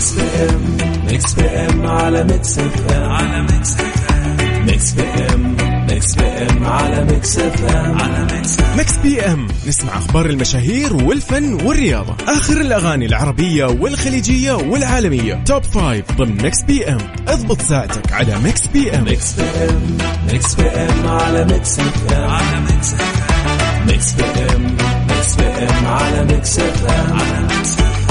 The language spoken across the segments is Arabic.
Mix PM Mix PM على Mix FM على Mix FM Mix PM Mix PM على Mix FM على Mix Mix PM نسمع أخبار المشاهير والفن والرياضه اخر الاغاني العربيه والخليجيه والعالميه top five ضمن Mix PM اضبط ساعتك على Mix PM Mix PM Mix PM على Mix FM على Mix FM Mix PM Mix PM على Mix FM على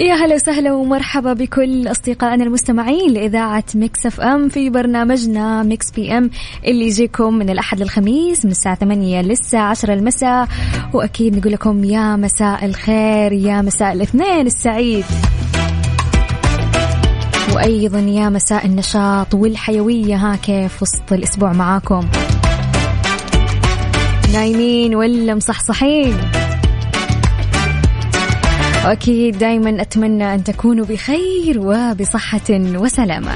يا هلا وسهلا ومرحبا بكل أصدقائنا المستمعين لإذاعة Mix FM في برنامجنا Mix PM اللي يجيكم من الأحد للخميس من الساعة 8 للساعة 10 المساء. وأكيد نقول لكم يا مساء الخير يا مساء الاثنين السعيد. وأيضا يا مساء النشاط والحيوية ها كيف وسط الأسبوع معاكم. نايمين ولا مصحصحين؟ وأكيد دايما أتمنى أن تكونوا بخير وبصحة وسلامة.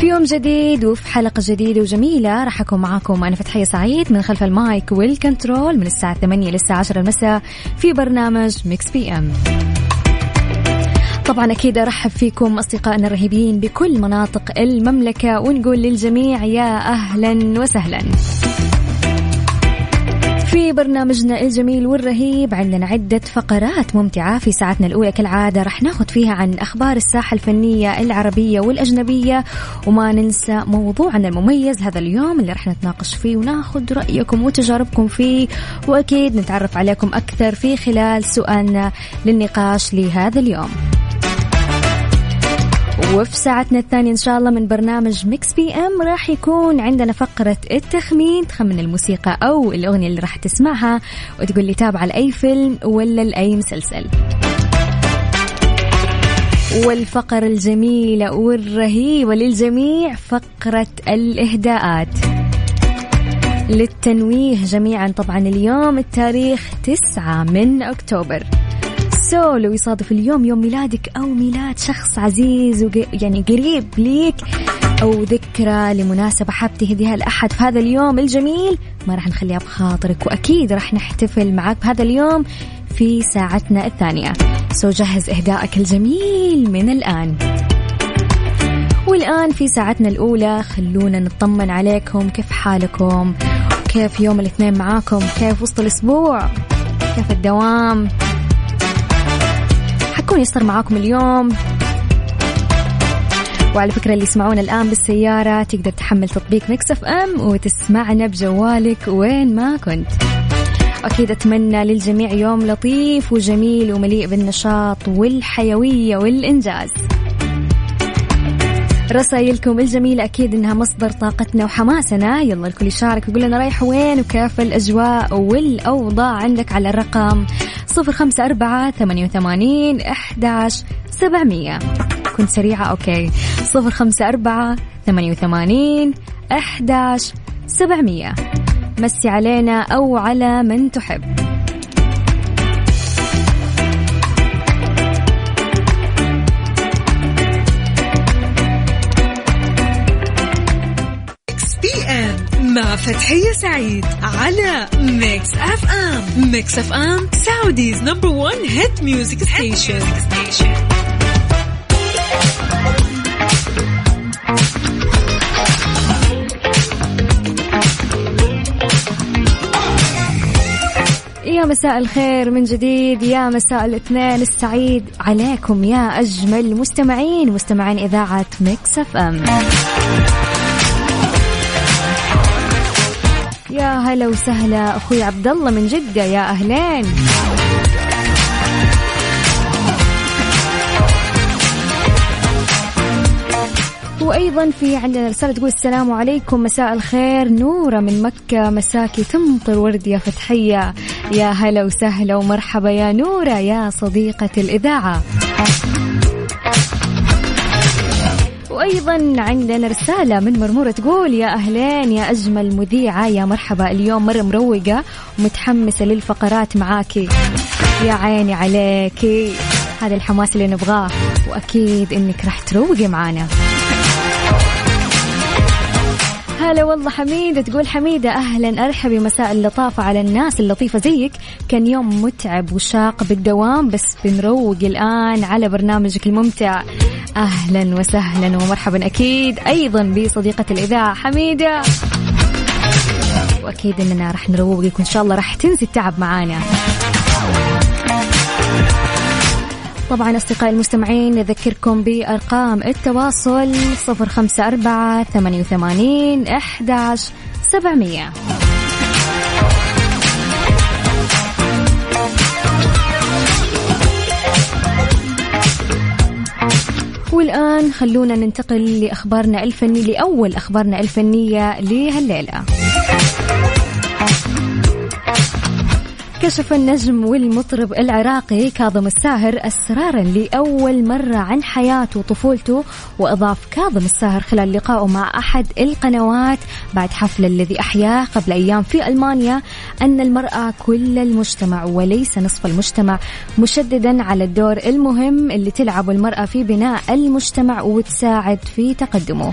في يوم جديد وفي حلقة جديدة وجميلة راح أكون معاكم أنا فتحية سعيد من خلف ال mic وال control من الساعة 8 للساعة 10 المساء في برنامج Mix PM. طبعا أكيد أرحب فيكم أصدقائنا الرهيبين بكل مناطق المملكة ونقول للجميع يا أهلا وسهلا. في برنامجنا الجميل والرهيب عندنا عدة فقرات ممتعة في ساعتنا الأولى. كالعادة رح ناخذ فيها عن أخبار الساحة الفنية العربية والأجنبية. وما ننسى موضوعنا المميز هذا اليوم اللي رح نتناقش فيه وناخذ رأيكم وتجاربكم فيه. وأكيد نتعرف عليكم أكثر في خلال سؤالنا للنقاش لهذا اليوم. وفي ساعتنا الثانية إن شاء الله من برنامج Mix PM راح يكون عندنا فقرة التخمين تخمن الموسيقى أو الأغنية اللي راح تسمعها وتقول لي تابعة لأي فيلم ولا لأي مسلسل. والفقرة الجميلة والرهيبة للجميع فقرة الإهداءات. للتنويه جميعا طبعا اليوم التاريخ 9 من أكتوبر. سو لو يصادف اليوم يوم ميلادك أو ميلاد شخص عزيز. يعني قريب ليك أو ذكرى لمناسبة حاب تهديها لأحد في هذا اليوم الجميل. ما راح نخليها بخاطرك وأكيد راح نحتفل معك بهذا اليوم في ساعتنا الثانية. so جهز إهدائك الجميل من الآن. والآن في ساعتنا الأولى خلونا نطمن عليكم كيف حالكم؟ كيف يوم الاثنين معاكم؟ كيف وسط الأسبوع؟ كيف الدوام؟ حكون يصير معاكم اليوم. وعلى فكرة اللي يسمعونا الآن بالسيارة تقدر تحمل تطبيق Mix FM وتسمعنا بجوالك وين ما كنت. أكيد أتمنى للجميع يوم لطيف وجميل ومليء بالنشاط والحيوية والإنجاز. رسائلكم الجميلة أكيد إنها مصدر طاقتنا وحماسنا. يلا الكل يشارك ويقول لنا رايح وين وكيف الأجواء والأوضاع. عندك على الرقم صفر خمسة أربعة ثمانية وثمانين أحداش سبعمية. كنت سريعة؟ أوكي. صفر خمسة أربعة ثمانية وثمانين أحداش سبعمية. مسي علينا أو على من تحب. فتحية سعيد على Mix FM Mix FM Saudi's number one hit music station يا مساء الخير من جديد يا مساء الاثنين. السعيد عليكم يا أجمل مستمعين مستمعين إذاعة Mix FM يا هلا وسهلا. أخوي عبد الله من جدة يا أهلين. وأيضا في عندنا رسالة تقول السلام عليكم مساء الخير. نورة من مكة مساكي تمطر ورد يا فتحية. يا هلا وسهلا ومرحبا يا نورة يا صديقة الإذاعة. وأيضا عندنا رسالة من مرموره تقول يا أهلين يا أجمل مذيعة يا مرحبا اليوم مرة مروقة ومتحمسة للفقرات معاكي يا عيني عليكي هذا الحماس اللي نبغاه وأكيد إنك راح تروقي معانا. هلا والله حميدة تقول حميدة أهلا أرحبي مساء اللطافة على الناس اللطيفة زيك. كان يوم متعب وشاق بالدوام بس بنروق الآن على برنامجك الممتع. أهلا وسهلا ومرحبا أكيد أيضا بصديقة الإذاعة حميدة. وأكيد إننا راح نروقك وان شاء الله راح تنسي التعب معانا. طبعا أصدقائي المستمعين نذكركم بأرقام التواصل 054 88 11 700 والآن خلونا ننتقل لأخبارنا الفنية لأول أخبارنا الفنية لهالليلة. كشف النجم والمطرب العراقي كاظم الساهر أسرارا لأول مرة عن حياته وطفولته وأضاف كاظم الساهر خلال لقائه مع أحد القنوات بعد حفل الذي أحياه قبل أيام في ألمانيا أن المرأة كل المجتمع وليس نصف المجتمع مشددا على الدور المهم اللي تلعبه المرأة في بناء المجتمع وتساعد في تقدمه.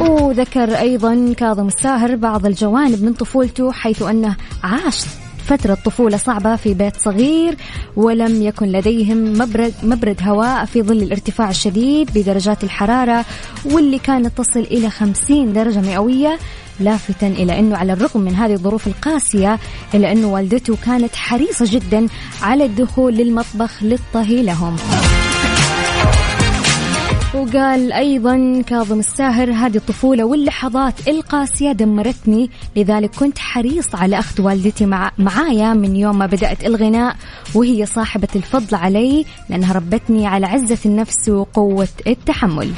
وذكر أيضا كاظم الساهر بعض الجوانب من طفولته حيث أنه عاش فترة طفولة صعبة في بيت صغير ولم يكن لديهم مبرد, مبرد هواء في ظل الارتفاع الشديد بدرجات الحرارة واللي كانت تصل إلى 50 درجة مئوية لافتا إلى أنه على الرغم من هذه الظروف القاسية إلا أنه والدته كانت حريصة جدا على الدخول للمطبخ للطهي لهم. وقال أيضا كاظم الساهر هذه الطفولة واللحظات القاسية دمرتني لذلك كنت حريص على أخذ والدتي مع معايا من يوم ما بدأت الغناء وهي صاحبة الفضل علي لأنها ربتني على عزة النفس وقوة التحمل.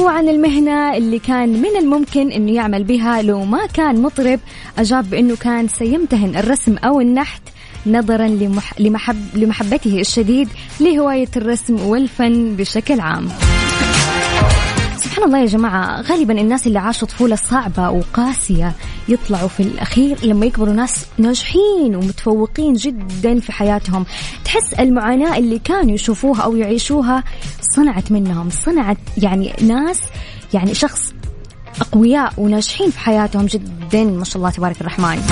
وعن المهنة اللي كان من الممكن أنه يعمل بها لو ما كان مطرب أجاب بأنه كان سيمتهن الرسم أو النحت نظرا لمح... لمحب... لمحبته الشديد لهواية الرسم والفن بشكل عام. سبحان الله يا جماعة غالبا الناس اللي عاشوا طفولة صعبة وقاسية يطلعوا في الأخير لما يكبروا ناس ناجحين ومتفوقين جدا في حياتهم. تحس المعاناة اللي كانوا يشوفوها أو يعيشوها صنعت منهم صنعت يعني ناس يعني شخص أقوياء وناجحين في حياتهم جدا. ما شاء الله تبارك الرحمن.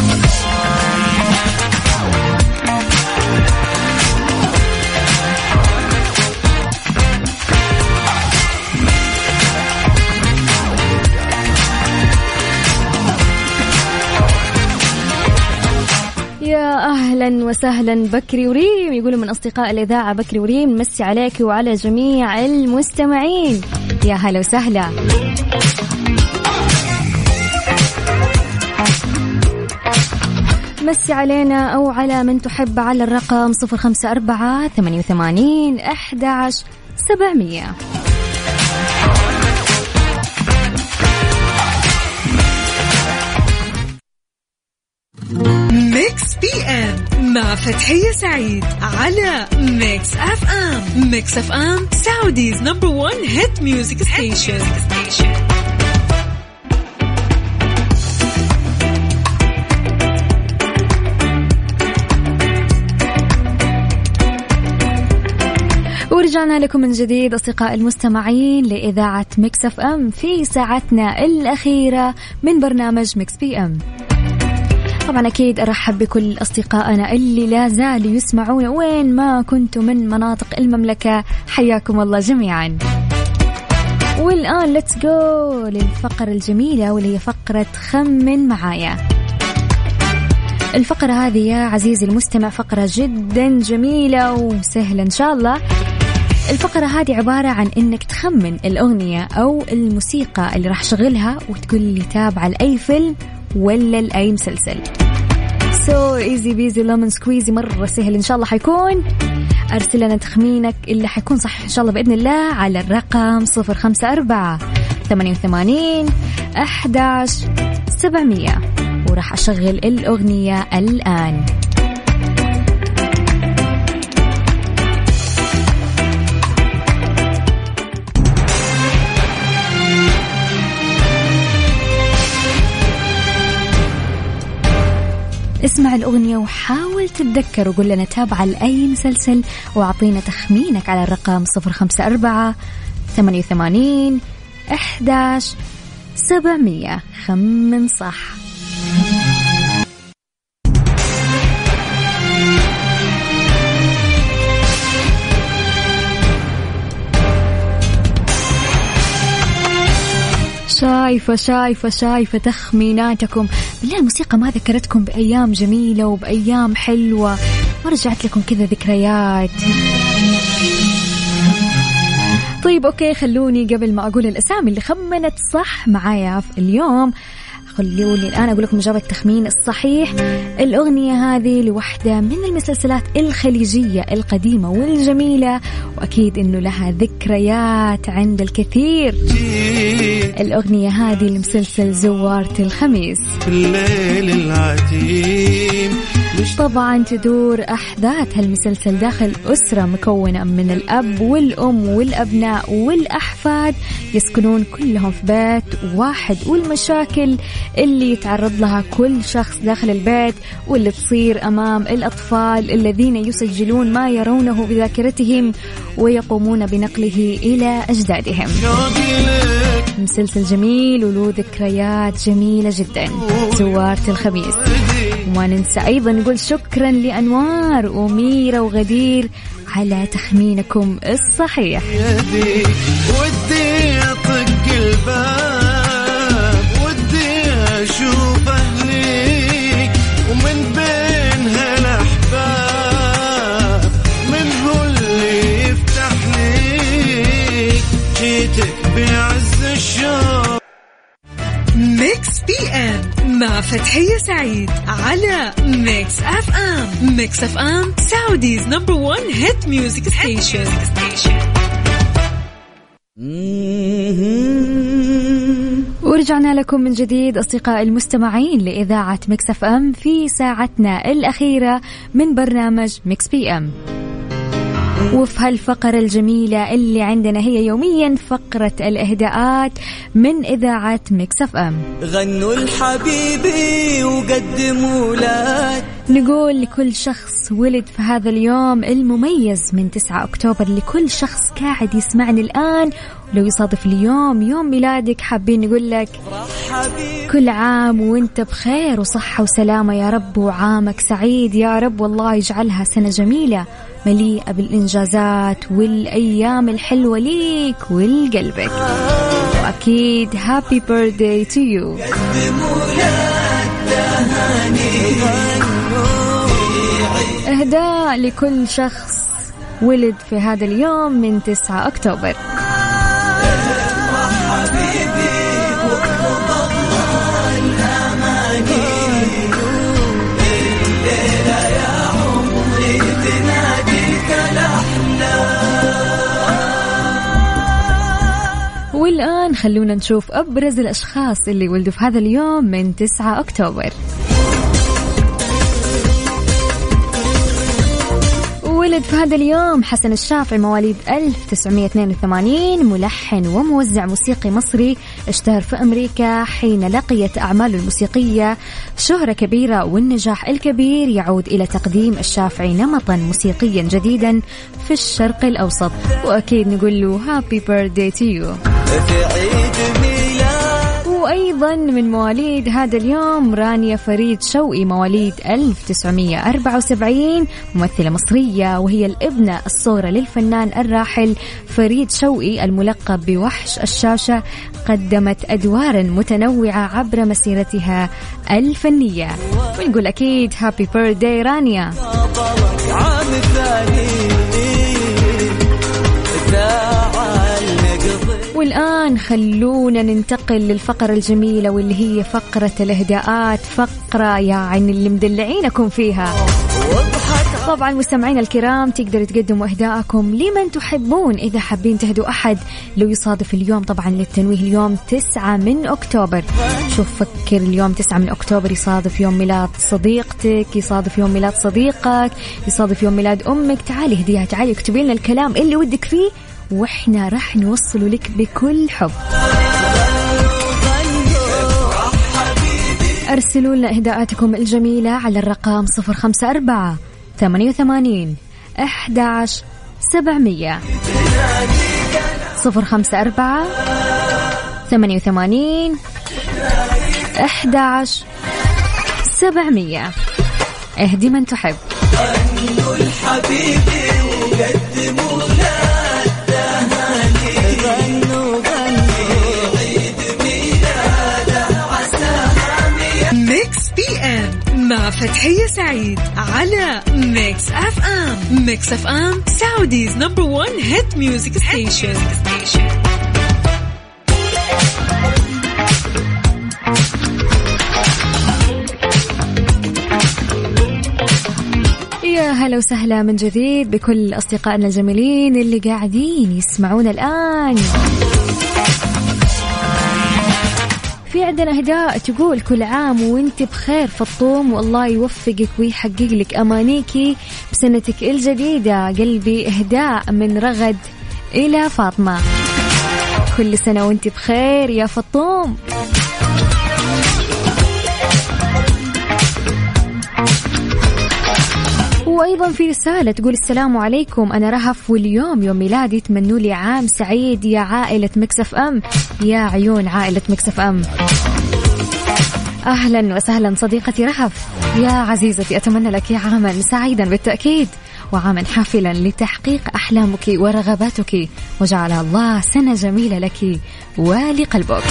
أهلا وسهلا بكري وريم. يقولوا من أصدقاء الإذاعة بكري وريم نمسي عليك وعلى جميع المستمعين. يا هلا وسهلا. مسي علينا أو على من تحب على الرقم صفر خمسة أربعة ثمانية وثمانين أحد سبعمية. Mix PM مع فتحية سعيد على Mix FM. Mix FM Saudi's number 1 hit music station. ورجعنا لكم من جديد أصدقاء المستمعين لإذاعة Mix FM في ساعتنا الأخيرة من برنامج Mix PM. طبعا أكيد أرحب بكل أصدقائنا اللي لا زالوا يسمعون وين ما كنتم من مناطق المملكة. حياكم الله جميعا. والآن let's go للفقرة الجميلة واللي هي فقرة خمن معايا. الفقرة هذه يا عزيزي المستمع فقرة جدا جميلة وسهلة إن شاء الله. الفقرة هذه عبارة عن إنك تخمن الأغنية أو الموسيقى اللي راح شغلها وتقول لي تابعة لأي فيلم ولا لأي مسلسل. so easy peasy lemon squeezy مرة سهل. إن شاء الله حيكون أرسل لنا تخمينك اللي حيكون صح إن شاء الله بإذن الله على الرقم صفر خمسة أربعة ثمانية وثمانين أحداش سبعمية. وراح أشغل الأغنية الآن. اسمع الأغنية وحاول تتذكر وقول لنا تابعة لأي مسلسل وأعطينا تخمينك على الرقم صفر خمسة أربعة ثمانية وثمانين أحداش سبعمية. خمن صح. شايفة شايفة شايفة تخميناتكم. بالله الموسيقى ما ذكرتكم بأيام جميلة وبأيام حلوة. ما رجعت لكم كذا ذكريات. طيب أوكي خلوني قبل ما أقول الأسامي اللي خمنت صح معايا اليوم. خلوني الآن أقول لكم إجابة التخمين الصحيح الأغنية هذه لوحدة من المسلسلات الخليجية القديمة والجميلة وأكيد أنه لها ذكريات عند الكثير. الأغنية هذه لمسلسل زوارة الخميس. الليل العتيم. طبعا تدور أحداث هالمسلسل داخل أسرة مكونة من الأب والأم والأبناء والأحفاد يسكنون كلهم في بيت واحد والمشاكل اللي يتعرض لها كل شخص داخل البيت واللي تصير أمام الأطفال الذين يسجلون ما يرونه بذاكرتهم ويقومون بنقله إلى أجدادهم. مسلسل جميل وله ذكريات جميلة جدا. زوارة الخميس. وما ننسى أيضا نقول شكرا لأنوار وميرة وغدير على تخمينكم الصحيح. فتحية سعيد على Mix FM Mix FM Saudi's number 1 hit music station ورجعنا لكم من جديد أصدقائي المستمعين لإذاعة Mix FM في ساعتنا الأخيرة من برنامج Mix PM وفي هالفقرة الجميلة اللي عندنا هي يوميا فقرة الإهداءات من إذاعة Mix FM. غنوا لحبيبي وقدموا له نقول لكل شخص ولد في هذا اليوم المميز من 9 أكتوبر لكل شخص قاعد يسمعني الآن. ولو يصادف اليوم يوم ميلادك حابين نقول لك كل عام وانت بخير وصحة وسلامة يا رب وعامك سعيد. يا رب والله يجعلها سنة جميلة. مليئة بالإنجازات والأيام الحلوة ليك ولقلبك. وأكيد happy birthday to you إهداء لكل شخص ولد في هذا اليوم من 9 أكتوبر. خلونا نشوف أبرز الأشخاص اللي ولدوا في هذا اليوم من 9 أكتوبر. ولد في هذا اليوم حسن الشافعي مواليد 1982 ملحن وموزع موسيقي مصري اشتهر في أمريكا حين لقيت أعماله الموسيقية شهرة كبيرة والنجاح الكبير يعود إلى تقديم الشافعي نمطا موسيقيا جديدا في الشرق الأوسط. وأكيد نقول له happy birthday to you في عيد ميلاد. وأيضا من مواليد هذا اليوم رانيا فريد شوقي مواليد 1974 ممثلة مصرية وهي الابنة الصغرى للفنان الراحل فريد شوقي الملقب بوحش الشاشة قدمت أدوارا متنوعة عبر مسيرتها الفنية. ونقول أكيد happy birthday رانيا. عام ثاني والآن خلونا ننتقل للفقرة الجميلة واللي هي فقرة الإهداءات فقرة يعني اللي مدلعينكم فيها. طبعا مستمعينا الكرام تقدروا تقدموا إهداءكم لمن تحبون. إذا حابين تهدوا أحد لو يصادف اليوم طبعا للتنويه اليوم 9 من أكتوبر. شوف فكر اليوم 9 من أكتوبر يصادف يوم ميلاد صديقتك يصادف يوم ميلاد صديقك يصادف يوم ميلاد أمك. تعالي هديها تعالي اكتبي لنا الكلام اللي ودك فيه. وإحنا راح نوصله لك بكل حب. أرسلوا لنا إهداءاتكم الجميلة على الرقم صفر خمسة أربعة ثمانية وثمانين أحد سبعمية صفر خمسة أربعة ثمانية وثمانين أحد سبعمية. اهدي من تحب. Mix مع فتحية سعيد على Mix FM Mix FM Saudi's number 1 hit music station يا هلا وسهلا من جديد بكل أصدقائنا الجميلين اللي قاعدين يسمعونا الآن. في عندنا هداء تقول كل عام وإنت بخير فطوم والله يوفقك ويحقق لك أمانيكي بسنتك الجديدة. قلبي إهداء من رغد إلى فاطمة. كل سنة وإنت بخير يا فطوم. وأيضا في رسالة تقول السلام عليكم. أنا رهف واليوم يوم ميلادي تمنوا لي عام سعيد يا عائلة Mix FM. يا عيون عائلة Mix FM. أهلا وسهلا صديقتي رهف. يا عزيزتي أتمنى لك عاما سعيدا بالتأكيد وعاما حافلا لتحقيق أحلامك ورغباتك. وجعل الله سنة جميلة لك ولقلبك.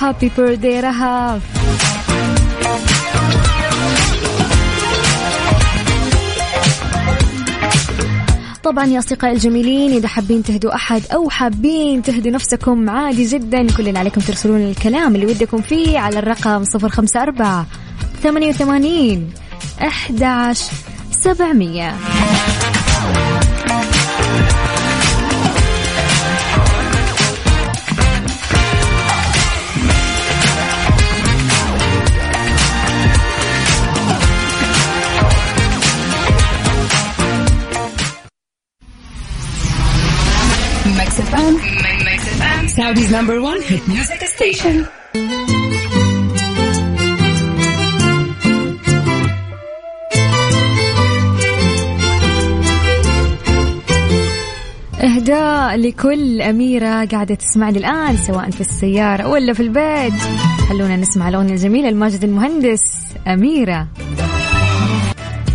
happy birthday رهف. طبعا يا أصدقائي الجميلين إذا حابين تهدوا أحد أو حابين تهدوا نفسكم عادي جدا كل اللي عليكم ترسلون الكلام اللي ودكم فيه على الرقم 054 88 11 700 Saudi's number one hit music station. إهداء لكل أميرة قاعدة تسمعني الآن سواء في السيارة ولا في البيت خلونا نسمع الأغنية الجميلة لماجد المهندس أميرة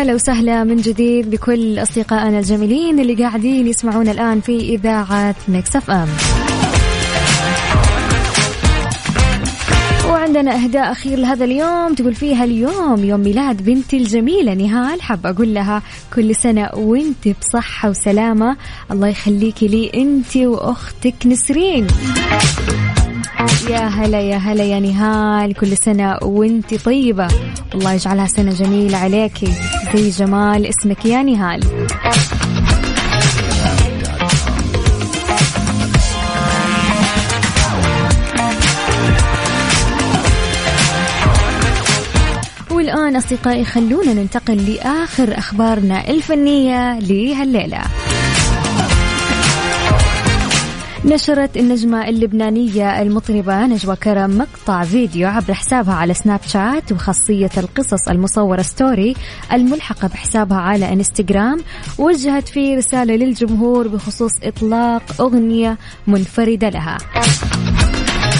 هلا وسهلا من جديد بكل أصدقائنا الجميلين اللي قاعدين يسمعونا الآن في إذاعة Mix FM. وعندنا إهداء أخير لهذا اليوم تقول فيها اليوم يوم ميلاد بنتي الجميلة نهال حابة أقول لها كل سنة وأنت بصحة وسلامة. الله يخليكي لي أنت وأختك نسرين. يا هلا يا هلا يا نهال. كل سنة وانت طيبة. والله يجعلها سنة جميلة عليكي زي جمال اسمك يا نهال. والآن أصدقائي خلونا ننتقل لآخر أخبارنا الفنية لهالليلة. نشرت النجمة اللبنانية المطربة نجوى كرم مقطع فيديو عبر حسابها على سناب شات وخاصية القصص المصورة ستوري الملحقة بحسابها على انستغرام وجهت فيه رسالة للجمهور بخصوص إطلاق أغنية منفردة لها.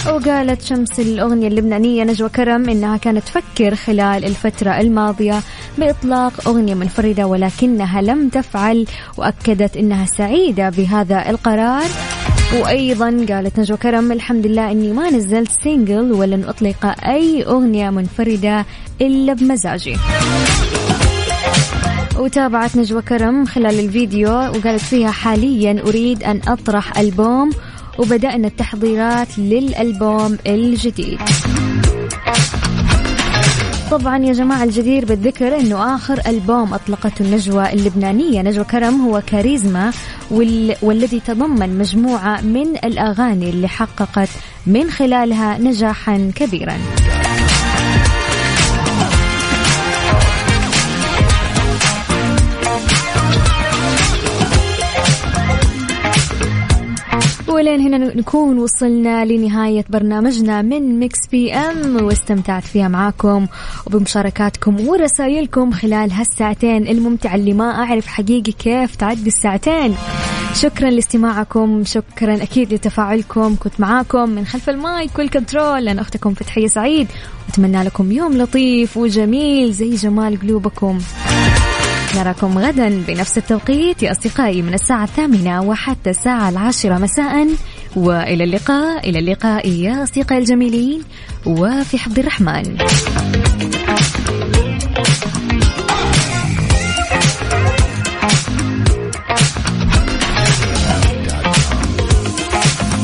وقالت شمس الأغنية اللبنانية نجوى كرم إنها كانت تفكر خلال الفترة الماضية بإطلاق أغنية منفردة ولكنها لم تفعل وأكدت إنها سعيدة بهذا القرار. وأيضا قالت نجوى كرم الحمد لله إني ما نزلت سينجل ولن أطلق أي أغنية منفردة إلا بمزاجي. وتابعت نجوى كرم خلال الفيديو وقالت فيها حاليا أريد أن أطرح ألبوم وبدأنا التحضيرات للألبوم الجديد. طبعا يا جماعة الجدير بالذكر أنه آخر ألبوم أطلقته النجوى اللبنانية. نجوى كرم هو كاريزما وال... والذي تضمن مجموعة من الأغاني اللي حققت من خلالها نجاحا كبيرا. ولين هنا نكون وصلنا لنهاية برنامجنا من Mix PM واستمتعت فيها معاكم وبمشاركاتكم ورسائلكم خلال هالساعتين الممتعة اللي ما أعرف حقيقي كيف تعدي الساعتين شكرا لاستماعكم شكرا أكيد لتفاعلكم. كنت معاكم من خلف ال mic وال control أنا أختكم فتحية سعيد. وأتمنى لكم يوم لطيف وجميل زي جمال قلوبكم. نراكم غدا بنفس التوقيت يا أصدقائي من الساعة الثامنة وحتى الساعة العاشرة مساء. وإلى اللقاء إلى اللقاء يا أصدقائي الجميلين. وفي حفظ الرحمن.